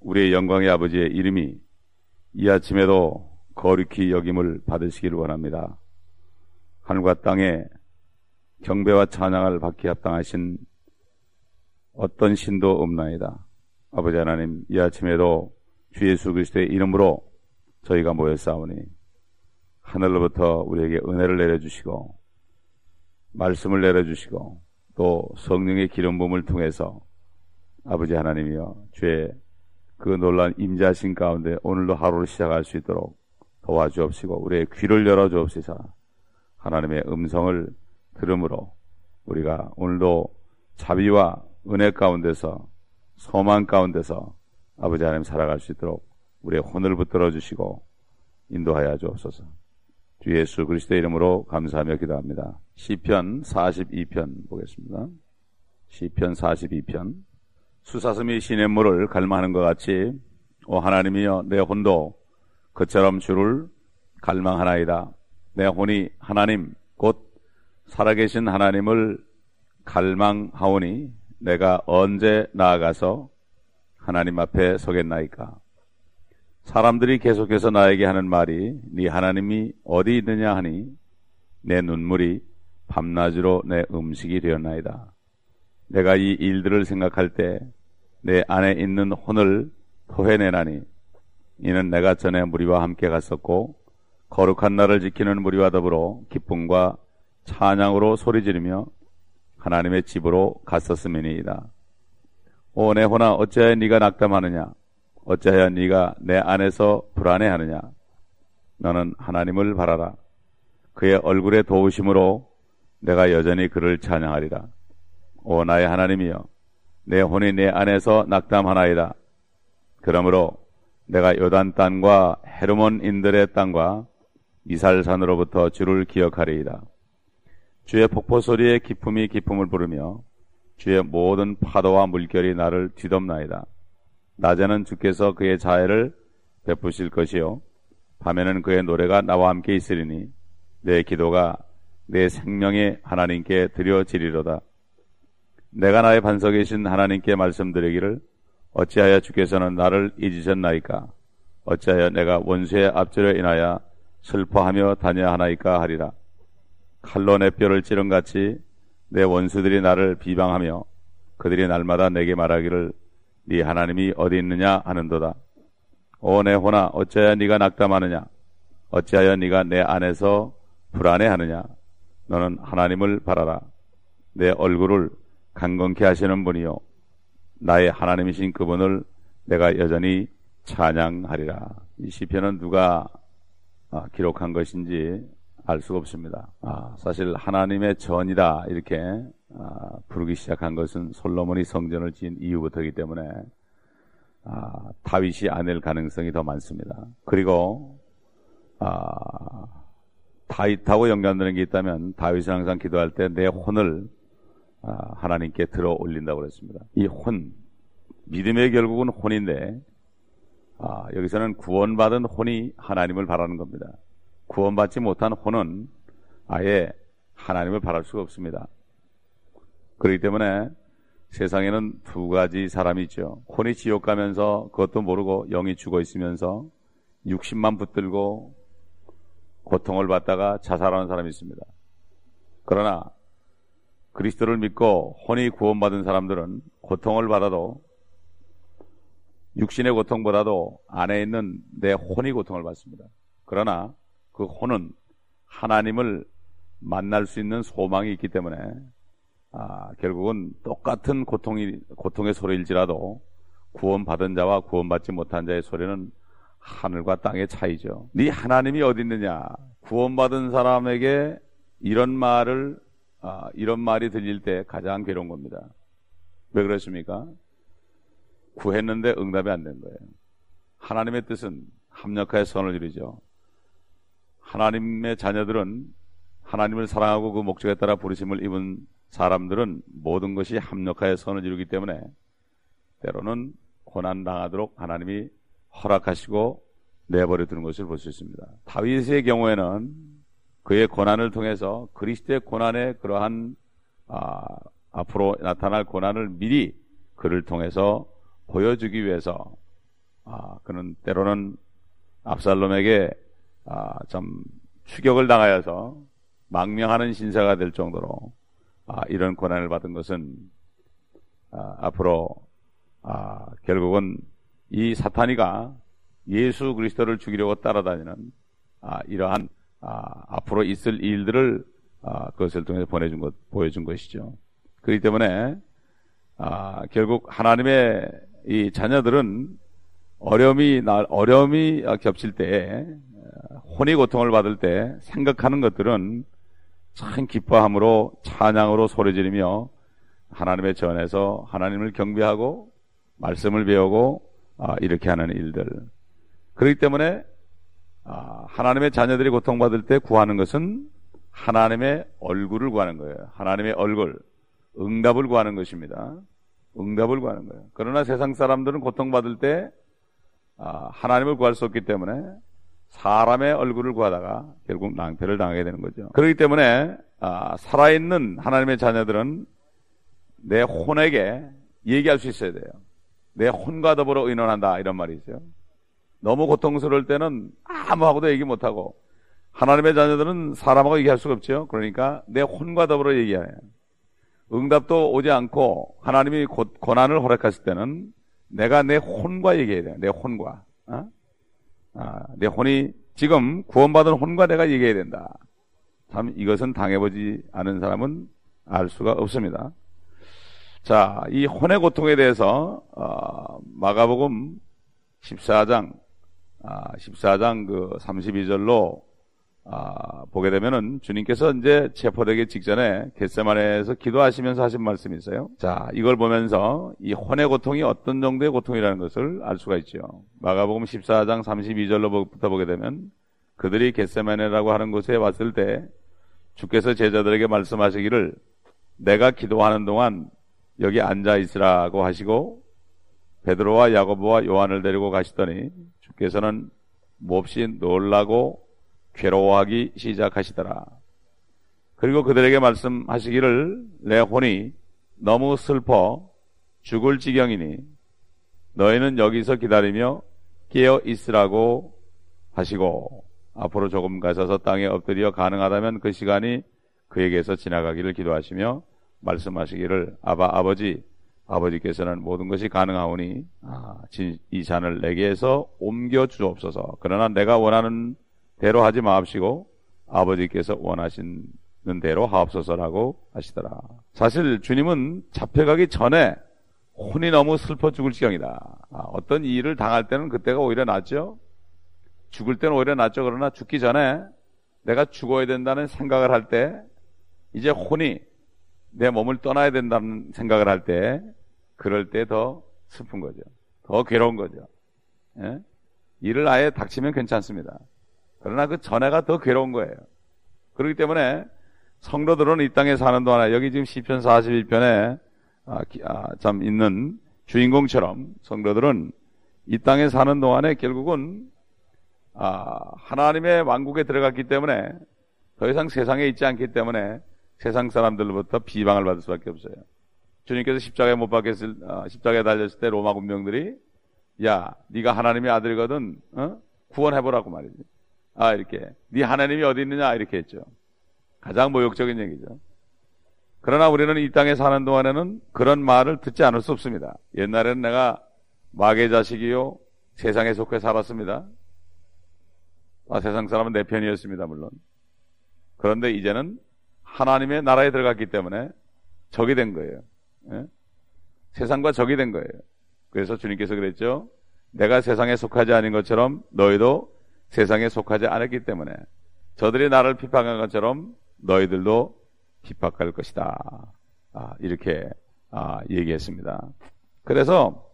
우리의 영광의 아버지의 이름이 이 아침에도 거룩히 여김을 받으시기를 원합니다. 하늘과 땅에 경배와 찬양을 받기 합당하신 어떤 신도 없나이다. 아버지 하나님, 이 아침에도 주 예수 그리스도의 이름으로 저희가 모였사오니 하늘로부터 우리에게 은혜를 내려주시고 말씀을 내려주시고 또 성령의 기름 부음을 통해서 아버지 하나님이여 주의 그 놀란 임자신 가운데 오늘도 하루를 시작할 수 있도록 도와주옵시고 우리의 귀를 열어주옵시사 하나님의 음성을 들음으로 우리가 오늘도 자비와 은혜 가운데서 소망 가운데서 아버지 하나님 살아갈 수 있도록 우리의 혼을 붙들어 주시고 인도하여 주옵소서. 주 예수 그리스도의 이름으로 감사하며 기도합니다. 시편 42편 보겠습니다. 시편 42편 수사슴이 시냇물을 갈망하는 것 같이 오 하나님이여 내 혼도 그처럼 주를 갈망하나이다. 내 혼이 하나님 곧 살아계신 하나님을 갈망하오니 내가 언제 나아가서 하나님 앞에 서겠나이까? 사람들이 계속해서 나에게 하는 말이 네 하나님이 어디 있느냐 하니 내 눈물이 밤낮으로 내 음식이 되었나이다. 내가 이 일들을 생각할 때 내 안에 있는 혼을 토해내나니 이는 내가 전에 무리와 함께 갔었고 거룩한 날을 지키는 무리와 더불어 기쁨과 찬양으로 소리 지르며 하나님의 집으로 갔었음이니이다. 오 내 혼아 어찌하여 네가 낙담하느냐? 어찌하여 네가 내 안에서 불안해하느냐? 너는 하나님을 바라라. 그의 얼굴의 도우심으로 내가 여전히 그를 찬양하리라 오 나의 하나님이여 내 혼이 내 안에서 낙담하나이다 그러므로 내가 요단 땅과 헤르몬인들의 땅과 이살산으로부터 주를 기억하리이다 주의 폭포 소리에 기쁨이 기쁨을 부르며 주의 모든 파도와 물결이 나를 뒤덮나이다. 낮에는 주께서 그의 자애를 베푸실 것이요 밤에는 그의 노래가 나와 함께 있으리니 내 기도가 내 생명의 하나님께 드려지리로다. 내가 나의 반석이신 하나님께 말씀드리기를 어찌하여 주께서는 나를 잊으셨나이까? 어찌하여 내가 원수의 앞절에 인하여 슬퍼하며 다녀야 하나이까 하리라. 칼로 내 뼈를 찌른 같이 내 원수들이 나를 비방하며 그들이 날마다 내게 말하기를 네 하나님이 어디 있느냐 하는도다. 오내 호나 어찌하여 네가 낙담하느냐? 어찌하여 네가 내 안에서 불안해하느냐? 너는 하나님을 바라라. 내 얼굴을 강건케 하시는 분이요 나의 하나님이신 그분을 내가 여전히 찬양하리라. 이 시편은 누가 아, 기록한 것인지 알 수가 없습니다. 아, 사실 하나님의 전이다 이렇게 아, 부르기 시작한 것은 솔로몬이 성전을 지은 이후부터이기 때문에 아, 다윗이 아낼 가능성이 더 많습니다. 그리고 아, 다윗하고 연관되는 게 있다면 다윗은 항상 기도할 때 내 혼을 아, 하나님께 들어 올린다고 그랬습니다. 이 혼, 믿음의 결국은 혼인데 아, 여기서는 구원받은 혼이 하나님을 바라는 겁니다. 구원받지 못한 혼은 아예 하나님을 바랄 수가 없습니다. 그렇기 때문에 세상에는 두 가지 사람이 있죠. 혼이 지옥 가면서 그것도 모르고 영이 죽어 있으면서 60만 붙들고 고통을 받다가 자살하는 사람이 있습니다. 그러나 그리스도를 믿고 혼이 구원받은 사람들은 고통을 받아도 육신의 고통보다도 안에 있는 내 혼이 고통을 받습니다. 그러나 그 혼은 하나님을 만날 수 있는 소망이 있기 때문에 아, 결국은 똑같은 고통이 고통의 소리일지라도 구원받은 자와 구원받지 못한 자의 소리는 하늘과 땅의 차이죠. 네 하나님이 어디 있느냐? 구원받은 사람에게 이런 말을 아, 이런 말이 들릴 때 가장 괴로운 겁니다. 왜 그렇습니까? 구했는데 응답이 안 된 거예요. 하나님의 뜻은 합력하여 선을 이루죠. 하나님의 자녀들은 하나님을 사랑하고 그 목적에 따라 부르심을 입은 사람들은 모든 것이 합력하여 선을 이루기 때문에 때로는 고난 당하도록 하나님이 허락하시고 내버려 두는 것을 볼 수 있습니다. 다윗의 경우에는 그의 고난을 통해서 그리스도의 고난의 그러한 아, 앞으로 나타날 고난을 미리 그를 통해서 보여주기 위해서 아, 그는 때로는 압살롬에게 아, 좀 추격을 당하여서 망명하는 신사가 될 정도로 아, 이런 고난을 받은 것은 아, 앞으로 아, 결국은 이 사탄이가 예수 그리스도를 죽이려고 따라다니는 아, 이러한 아, 앞으로 있을 일들을 아, 그것을 통해서 보내준 것, 보여준 것이죠. 그렇기 때문에 아, 결국 하나님의 이 자녀들은 어려움이 날 어려움이 겹칠 때 혼이 고통을 받을 때 생각하는 것들은 참 기뻐함으로 찬양으로 소리 지르며 하나님의 전에서 하나님을 경배하고 말씀을 배우고 아, 이렇게 하는 일들. 그렇기 때문에 아, 하나님의 자녀들이 고통받을 때 구하는 것은 하나님의 얼굴을 구하는 거예요. 하나님의 얼굴, 응답을 구하는 것입니다. 응답을 구하는 거예요. 그러나 세상 사람들은 고통받을 때 아, 하나님을 구할 수 없기 때문에 사람의 얼굴을 구하다가 결국 낭패를 당하게 되는 거죠. 그렇기 때문에 아, 살아있는 하나님의 자녀들은 내 혼에게 얘기할 수 있어야 돼요. 내 혼과 더불어 의논한다 이런 말이 있어요. 너무 고통스러울 때는 아무하고도 얘기 못하고 하나님의 자녀들은 사람하고 얘기할 수가 없죠. 그러니까 내 혼과 더불어 얘기해요. 응답도 오지 않고 하나님이 고난을 허락했을 때는 내가 내 혼과 얘기해야 돼요. 내 혼과. 어? 아, 내 혼이 지금 구원받은 혼과 내가 얘기해야 된다. 참 이것은 당해보지 않은 사람은 알 수가 없습니다. 자, 이 혼의 고통에 대해서 어, 마가복음 14장 아, 14장 그 32절로 아, 보게 되면은 주님께서 이제 체포되기 직전에 겟세만에서 기도하시면서 하신 말씀이 있어요. 자, 이걸 보면서 이 혼의 고통이 어떤 정도의 고통이라는 것을 알 수가 있죠. 마가복음 14장 32절로부터 보게 되면 그들이 겟세만에라고 하는 곳에 왔을 때 주께서 제자들에게 말씀하시기를 내가 기도하는 동안 여기 앉아 있으라고 하시고 베드로와 야고보와 요한을 데리고 가시더니 주께서는 몹시 놀라고 괴로워하기 시작하시더라. 그리고 그들에게 말씀하시기를 내 혼이 너무 슬퍼 죽을 지경이니 너희는 여기서 기다리며 깨어 있으라고 하시고 앞으로 조금 가셔서 땅에 엎드려 가능하다면 그 시간이 그에게서 지나가기를 기도하시며 말씀하시기를 아바 아버지 아버지께서는 모든 것이 가능하오니 아, 이 잔을 내게서 옮겨 주옵소서. 그러나 내가 원하는 대로 하지 마옵시고 아버지께서 원하시는 대로 하옵소서라고 하시더라. 사실 주님은 잡혀가기 전에 혼이 너무 슬퍼 죽을 지경이다. 아, 어떤 일을 당할 때는 그때가 오히려 낫죠. 죽을 때는 오히려 낫죠. 그러나 죽기 전에 내가 죽어야 된다는 생각을 할 때 이제 혼이 내 몸을 떠나야 된다는 생각을 할 때 그럴 때 더 슬픈 거죠. 더 괴로운 거죠. 예? 일을 아예 닥치면 괜찮습니다. 그러나 그 전에가 더 괴로운 거예요. 그렇기 때문에 성도들은 이 땅에 사는 동안에 여기 지금 시편 41편에 아, 아, 참 있는 주인공처럼 성도들은 이 땅에 사는 동안에 결국은 아, 하나님의 왕국에 들어갔기 때문에 더 이상 세상에 있지 않기 때문에 세상 사람들로부터 비방을 받을 수밖에 없어요. 주님께서 십자가에 못 박혔을 아, 십자가에 달렸을 때 로마 군병들이 야 네가 하나님의 아들이거든 어? 구원해보라고 말이지. 아, 이렇게. 네 하나님이 어디 있느냐? 이렇게 했죠. 가장 모욕적인 얘기죠. 그러나 우리는 이 땅에 사는 동안에는 그런 말을 듣지 않을 수 없습니다. 옛날에는 내가 마귀의 자식이요. 세상에 속해 살았습니다. 아, 세상 사람은 내 편이었습니다, 물론. 그런데 이제는 하나님의 나라에 들어갔기 때문에 적이 된 거예요. 예? 세상과 적이 된 거예요. 그래서 주님께서 그랬죠. 내가 세상에 속하지 않은 것처럼 너희도 세상에 속하지 않았기 때문에 저들이 나를 비판한 것처럼 너희들도 핍박할 것이다. 아, 이렇게 아, 얘기했습니다. 그래서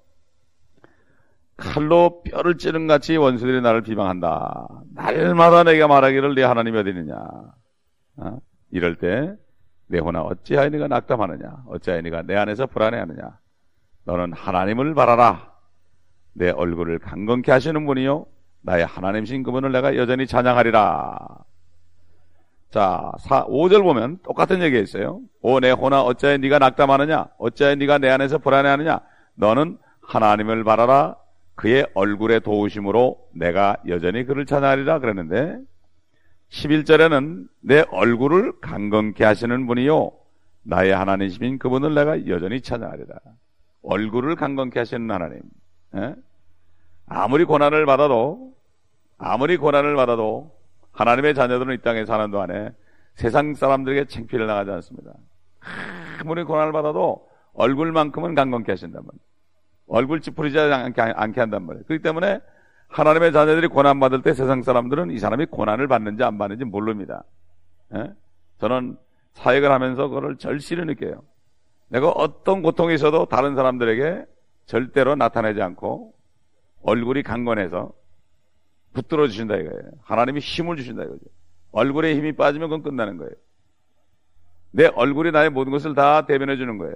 칼로 뼈를 찌른 같이 원수들이 나를 비방한다. 날마다 내가 말하기를 네 하나님이 어디 있느냐. 어? 이럴 때 내 혼아 어찌하여 네가 낙담하느냐. 어찌하여 네가 내 안에서 불안해하느냐. 너는 하나님을 바라라. 내 얼굴을 강건케 하시는 분이요. 나의 하나님신 그분을 내가 여전히 찬양하리라. 자, 4, 5절 보면 똑같은 얘기 있어요. 오, 내 혼아, 어찌하여 네가 낙담하느냐? 어찌하여 네가 내 안에서 불안해하느냐? 너는 하나님을 바라라. 그의 얼굴의 도우심으로 내가 여전히 그를 찬양하리라 그랬는데 11절에는 내 얼굴을 강건케 하시는 분이요 나의 하나님이신 그분을 내가 여전히 찬양하리라. 얼굴을 강건케 하시는 하나님. 에? 예? 아무리 고난을 받아도 아무리 고난을 받아도 하나님의 자녀들은 이 땅에 사는 동안에 세상 사람들에게 챙피를 나가지 않습니다. 아무리 고난을 받아도 얼굴만큼은 강건케 하신단 말이에요. 얼굴 찌푸리지 않게, 않게 한단 말이에요. 그렇기 때문에 하나님의 자녀들이 고난받을 때 세상 사람들은 이 사람이 고난을 받는지 안 받는지 모릅니다. 예? 저는 사역을 하면서 그걸 절실히 느껴요. 내가 어떤 고통이 있어도 다른 사람들에게 절대로 나타내지 않고 얼굴이 강건해서 붙들어 주신다 이거예요. 하나님이 힘을 주신다 이거죠. 얼굴에 힘이 빠지면 그건 끝나는 거예요. 내 얼굴이 나의 모든 것을 다 대변해 주는 거예요.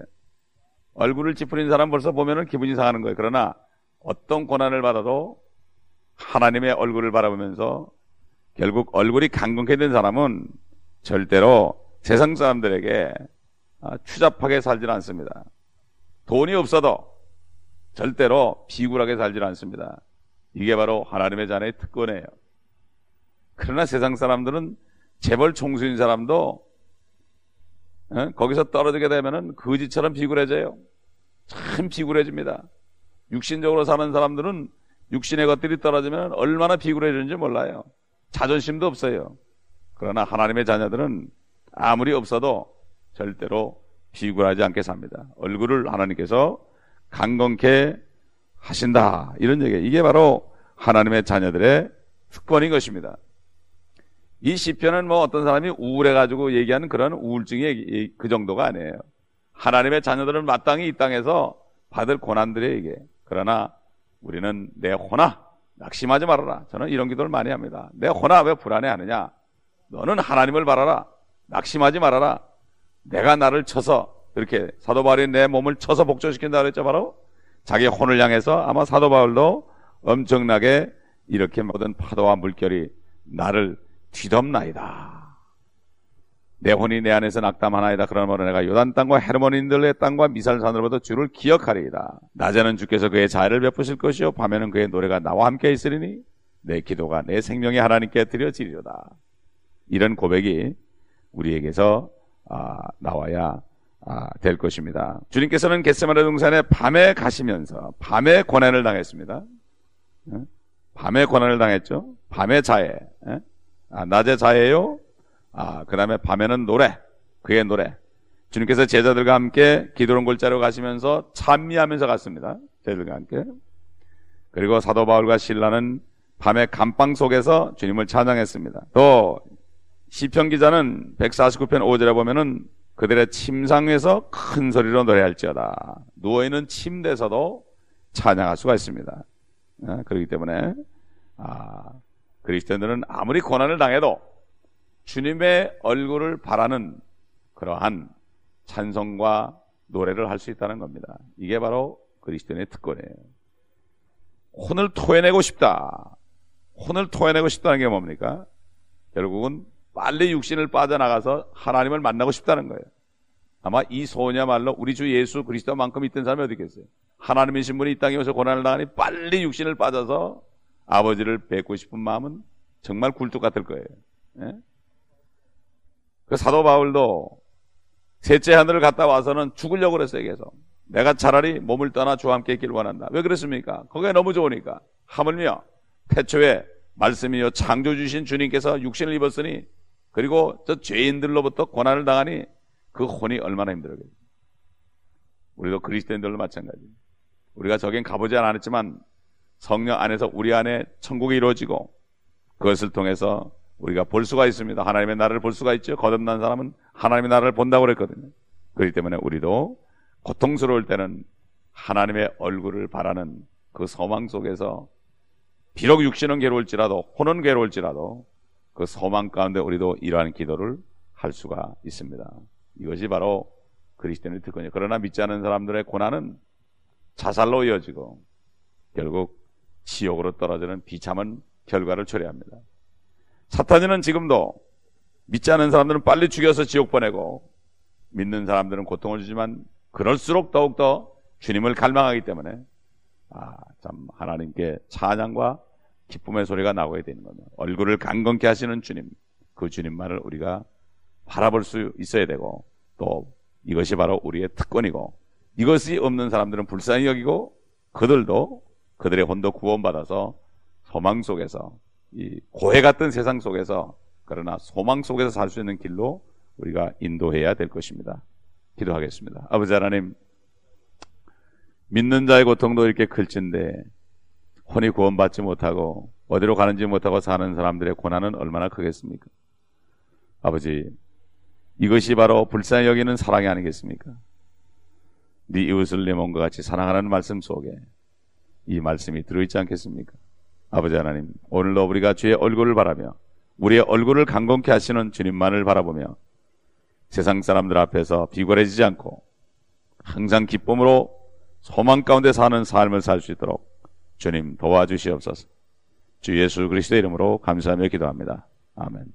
얼굴을 찌푸린 사람 벌써 보면은 기분이 상하는 거예요. 그러나 어떤 고난을 받아도 하나님의 얼굴을 바라보면서 결국 얼굴이 강건케 된 사람은 절대로 세상 사람들에게 아, 추잡하게 살질 않습니다. 돈이 없어도 절대로 비굴하게 살질 않습니다. 이게 바로 하나님의 자녀의 특권이에요. 그러나 세상 사람들은 재벌 총수인 사람도 어? 거기서 떨어지게 되면은 거지처럼 비굴해져요. 참 비굴해집니다. 육신적으로 사는 사람들은 육신의 것들이 떨어지면 얼마나 비굴해지는지 몰라요. 자존심도 없어요. 그러나 하나님의 자녀들은 아무리 없어도 절대로 비굴하지 않게 삽니다. 얼굴을 하나님께서 강건케 하신다. 이런 얘기예요. 이게 바로 하나님의 자녀들의 특권인 것입니다. 이 시편은 뭐 어떤 사람이 우울해가지고 얘기하는 그런 우울증의 그 정도가 아니에요. 하나님의 자녀들은 마땅히 이 땅에서 받을 고난들의 얘기. 그러나 우리는 내 호나 낙심하지 말아라. 저는 이런 기도를 많이 합니다. 내 호나 왜 불안해하느냐? 너는 하나님을 바라라. 낙심하지 말아라. 내가 나를 쳐서 이렇게 사도 바울이 내 몸을 쳐서 복종시킨다 그랬죠 바로 자기 혼을 향해서 아마 사도 바울도 엄청나게 이렇게 모든 파도와 물결이 나를 뒤덮나이다. 내 혼이 내 안에서 낙담하나이다. 그러므로 내가 요단 땅과 헤르몬인들의 땅과 미살산으로부터 주를 기억하리이다. 낮에는 주께서 그의 자애를 베푸실 것이요 밤에는 그의 노래가 나와 함께 있으리니 내 기도가 내 생명이 하나님께 드려지리로다. 이런 고백이 우리에게서 아, 나와야 아, 될 것입니다. 주님께서는 겟세마네 동산에 밤에 가시면서 밤에 고난을 당했습니다. 밤에 고난을 당했죠. 밤에 자해. 아, 낮에 자해요. 아, 그 다음에 밤에는 노래. 그의 노래. 주님께서 제자들과 함께 기도론 골자로 가시면서 찬미하면서 갔습니다. 제자들과 함께. 그리고 사도 바울과 신라는 밤의 감방 속에서 주님을 찬양했습니다. 또 시편 기자는 149편 5절에 보면은 그들의 침상에서 큰 소리로 노래할지어다. 누워 있는 침대에서도 찬양할 수가 있습니다. 어, 그렇기 때문에 아, 그리스도인들은 아무리 고난을 당해도 주님의 얼굴을 바라는 그러한 찬성과 노래를 할 수 있다는 겁니다. 이게 바로 그리스도인의 특권이에요. 혼을 토해내고 싶다. 혼을 토해내고 싶다는 게 뭡니까? 결국은 빨리 육신을 빠져나가서 하나님을 만나고 싶다는 거예요. 아마 이 소녀말로 우리 주 예수 그리스도만큼 있던 사람이 어디 있겠어요? 하나님이신 분이 이 땅에 오서 고난을 당하니 빨리 육신을 빠져서 아버지를 뵙고 싶은 마음은 정말 굴뚝 같을 거예요. 예? 그 사도 바울도 셋째 하늘을 갔다 와서는 죽으려고 그랬어요, 계속. 내가 차라리 몸을 떠나 주와 함께 있기를 원한다. 왜 그랬습니까? 거기에 너무 좋으니까. 하물며 태초에 말씀이요 창조 주신 주님께서 육신을 입었으니 그리고 저 죄인들로부터 고난을 당하니 그 혼이 얼마나 힘들었겠어요. 우리도 그리스도인들로 마찬가지. 우리가 저긴 가보지 않았지만 성령 안에서 우리 안에 천국이 이루어지고 그것을 통해서 우리가 볼 수가 있습니다. 하나님의 나라를 볼 수가 있죠. 거듭난 사람은 하나님의 나라를 본다고 그랬거든요. 그렇기 때문에 우리도 고통스러울 때는 하나님의 얼굴을 바라는 그 소망 속에서 비록 육신은 괴로울지라도 혼은 괴로울지라도 그 소망 가운데 우리도 이러한 기도를 할 수가 있습니다. 이것이 바로 그리스도인의 특권이에요. 그러나 믿지 않는 사람들의 고난은 자살로 이어지고 결국 지옥으로 떨어지는 비참한 결과를 초래합니다. 사탄이는 지금도 믿지 않는 사람들은 빨리 죽여서 지옥 보내고 믿는 사람들은 고통을 주지만 그럴수록 더욱더 주님을 갈망하기 때문에 아, 참 하나님께 찬양과 기쁨의 소리가 나고야 되는 겁니다. 얼굴을 강건케 하시는 주님, 그 주님만을 우리가 바라볼 수 있어야 되고 또 이것이 바로 우리의 특권이고 이것이 없는 사람들은 불쌍히 여기고 그들도 그들의 혼도 구원받아서 소망 속에서 이 고해 같은 세상 속에서 그러나 소망 속에서 살 수 있는 길로 우리가 인도해야 될 것입니다. 기도하겠습니다. 아버지 하나님 믿는 자의 고통도 이렇게 클진데 혼이 구원받지 못하고 어디로 가는지 못하고 사는 사람들의 고난은 얼마나 크겠습니까? 아버지, 이것이 바로 불쌍히 여기는 사랑이 아니겠습니까? 네 이웃을 내 몸과 같이 사랑하는 말씀 속에 이 말씀이 들어있지 않겠습니까? 아버지 하나님, 오늘도 우리가 주의 얼굴을 바라며 우리의 얼굴을 강건케 하시는 주님만을 바라보며 세상 사람들 앞에서 비굴해지지 않고 항상 기쁨으로 소망 가운데 사는 삶을 살 수 있도록 주님 도와주시옵소서. 주 예수 그리스도 의 이름으로 감사하며 기도합니다. 아멘.